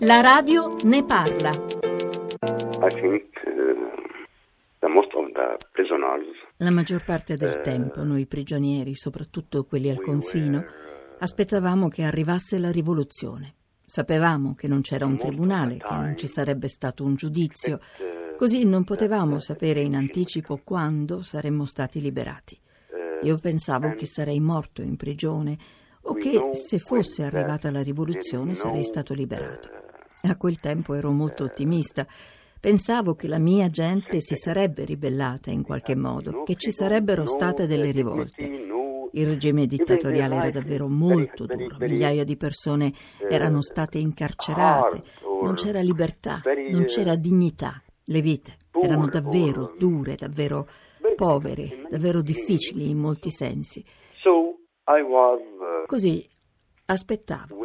La radio ne parla. Prisoners La maggior parte del tempo noi prigionieri, soprattutto quelli al confino, aspettavamo che arrivasse la rivoluzione. Sapevamo che non c'era un tribunale, che non ci sarebbe stato un giudizio, così non potevamo sapere in anticipo quando saremmo stati liberati. Io pensavo che sarei morto in prigione o che se fosse arrivata la rivoluzione sarei stato liberato. A quel tempo ero molto ottimista. Pensavo che la mia gente si sarebbe ribellata in qualche modo, che ci sarebbero state delle rivolte. Il regime dittatoriale era davvero molto duro, migliaia di persone erano state incarcerate, non c'era libertà, non c'era dignità. Le vite erano davvero dure, davvero povere, davvero difficili in molti sensi. Uh, Così aspettavo.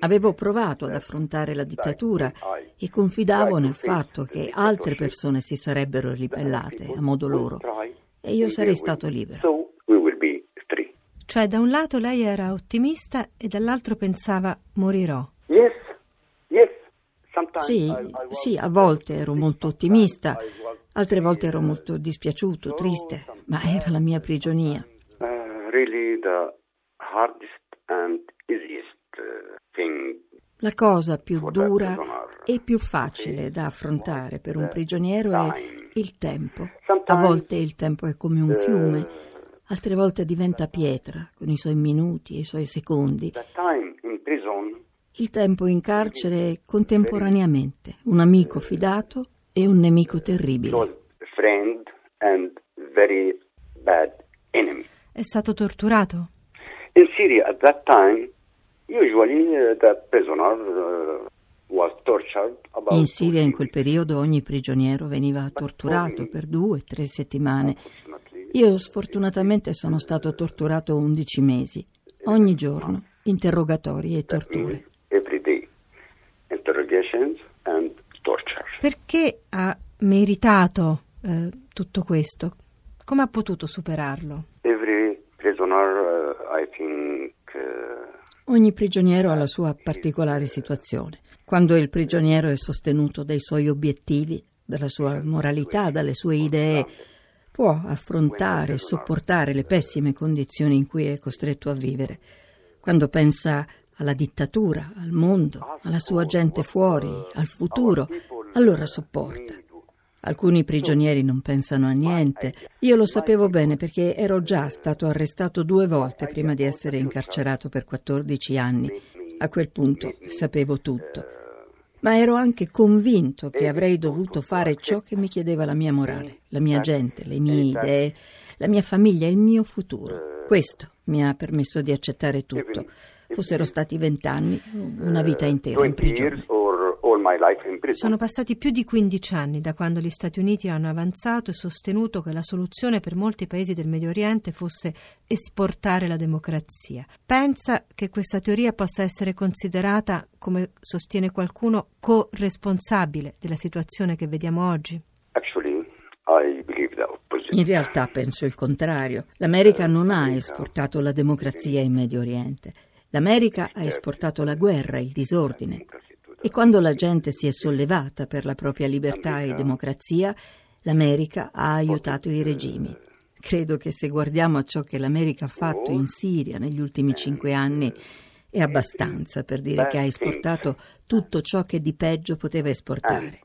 Avevo provato ad affrontare la dittatura e confidavo nel fatto che altre persone si sarebbero ribellate a modo loro e io sarei stato libero. Cioè, da un lato lei era ottimista e dall'altro pensava morirò. Sì, sì, a volte ero molto ottimista, altre volte ero molto dispiaciuto, triste, ma era la mia prigionia. Uh, really the hardest and easiest uh. La cosa più dura e più facile da affrontare per un prigioniero è il tempo. A volte il tempo è come un fiume, altre volte diventa pietra, con i suoi minuti e i suoi secondi. Il tempo in carcere è contemporaneamente un amico fidato e un nemico terribile. a. È stato torturato? In Syria at that time, usually uh, the prisoner uh, was tortured about In Siria in quel periodo ogni prigioniero veniva torturato per due o tre settimane. Io sfortunatamente sono stato torturato 11 mesi, ogni giorno, interrogatori e torture. Perché ha meritato eh, tutto questo? Come ha potuto superarlo? Ogni prigioniero ha la sua particolare situazione. Quando il prigioniero è sostenuto dai suoi obiettivi, dalla sua moralità, dalle sue idee, può affrontare e sopportare le pessime condizioni in cui è costretto a vivere. Quando pensa alla dittatura, al mondo, alla sua gente fuori, al futuro, allora sopporta. Alcuni prigionieri non pensano a niente. Io lo sapevo bene perché ero già stato arrestato due volte prima di essere incarcerato per 14 anni. A quel punto sapevo tutto. Ma ero anche convinto che avrei dovuto fare ciò che mi chiedeva la mia morale, la mia gente, le mie idee, la mia famiglia, il mio futuro. Questo mi ha permesso di accettare tutto. Fossero stati vent'anni, una vita intera in 20 years prigione. Sono passati più di 15 anni da quando gli Stati Uniti hanno avanzato e sostenuto che la soluzione per molti paesi del Medio Oriente fosse esportare la democrazia. Pensa che questa teoria possa essere considerata, come sostiene qualcuno, corresponsabile della situazione che vediamo oggi? In realtà penso il contrario. L'America non ha esportato la democrazia in Medio Oriente. L'America ha esportato la guerra, il disordine. E quando la gente si è sollevata per la propria libertà e democrazia, l'America ha aiutato i regimi. Credo che se guardiamo a ciò che l'America ha fatto in Siria negli ultimi cinque anni, è abbastanza per dire che ha esportato tutto ciò che di peggio poteva esportare.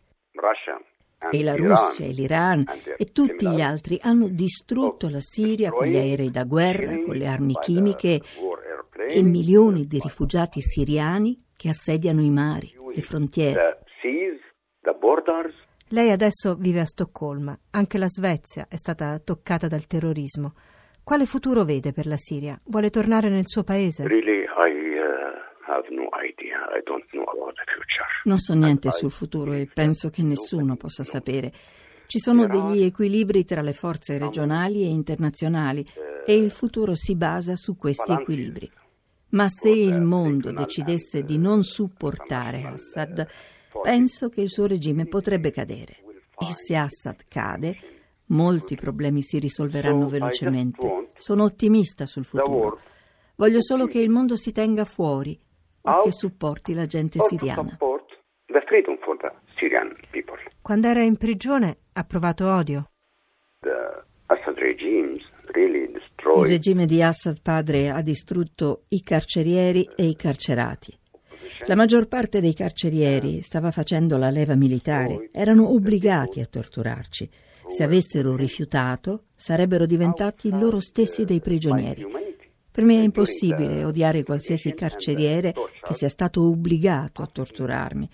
E la Russia e l'Iran e tutti gli altri hanno distrutto la Siria con gli aerei da guerra, con le armi chimiche e milioni di rifugiati siriani che assediano i mari, le frontiere. Lei adesso vive a Stoccolma, anche la Svezia è stata toccata dal terrorismo. Quale futuro vede per la Siria? Vuole tornare nel suo paese? Uh. Non so niente sul futuro e penso che nessuno possa sapere. Ci sono degli equilibri tra le forze regionali e internazionali e il futuro si basa su questi equilibri. Ma se il mondo decidesse di non supportare Assad, penso che il suo regime potrebbe cadere. E se Assad cade, molti problemi si risolveranno velocemente. Sono ottimista sul futuro. Voglio solo che il mondo si tenga fuori o che supporti la gente siriana. Quando era in prigione ha provato odio. Il regime di Assad padre ha distrutto i carcerieri e i carcerati. La maggior parte dei carcerieri stava facendo la leva militare, erano obbligati a torturarci. Se avessero rifiutato, sarebbero diventati loro stessi dei prigionieri. Per me è impossibile odiare qualsiasi carceriere che sia stato obbligato a torturarmi.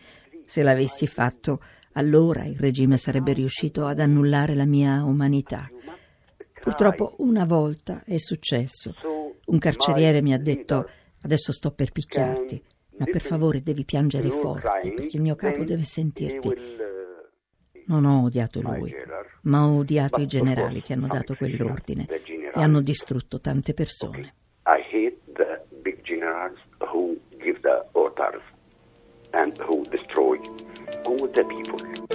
Se l'avessi fatto, allora il regime sarebbe riuscito ad annullare la mia umanità. Purtroppo una volta è successo. Un carceriere mi ha detto adesso sto per picchiarti, ma per favore devi piangere forte perché il mio capo deve sentirti. Non ho odiato lui, ma ho odiato i generali che hanno dato quell'ordine e hanno distrutto tante persone. I hate the big generals who give the orders and who destroy all the people.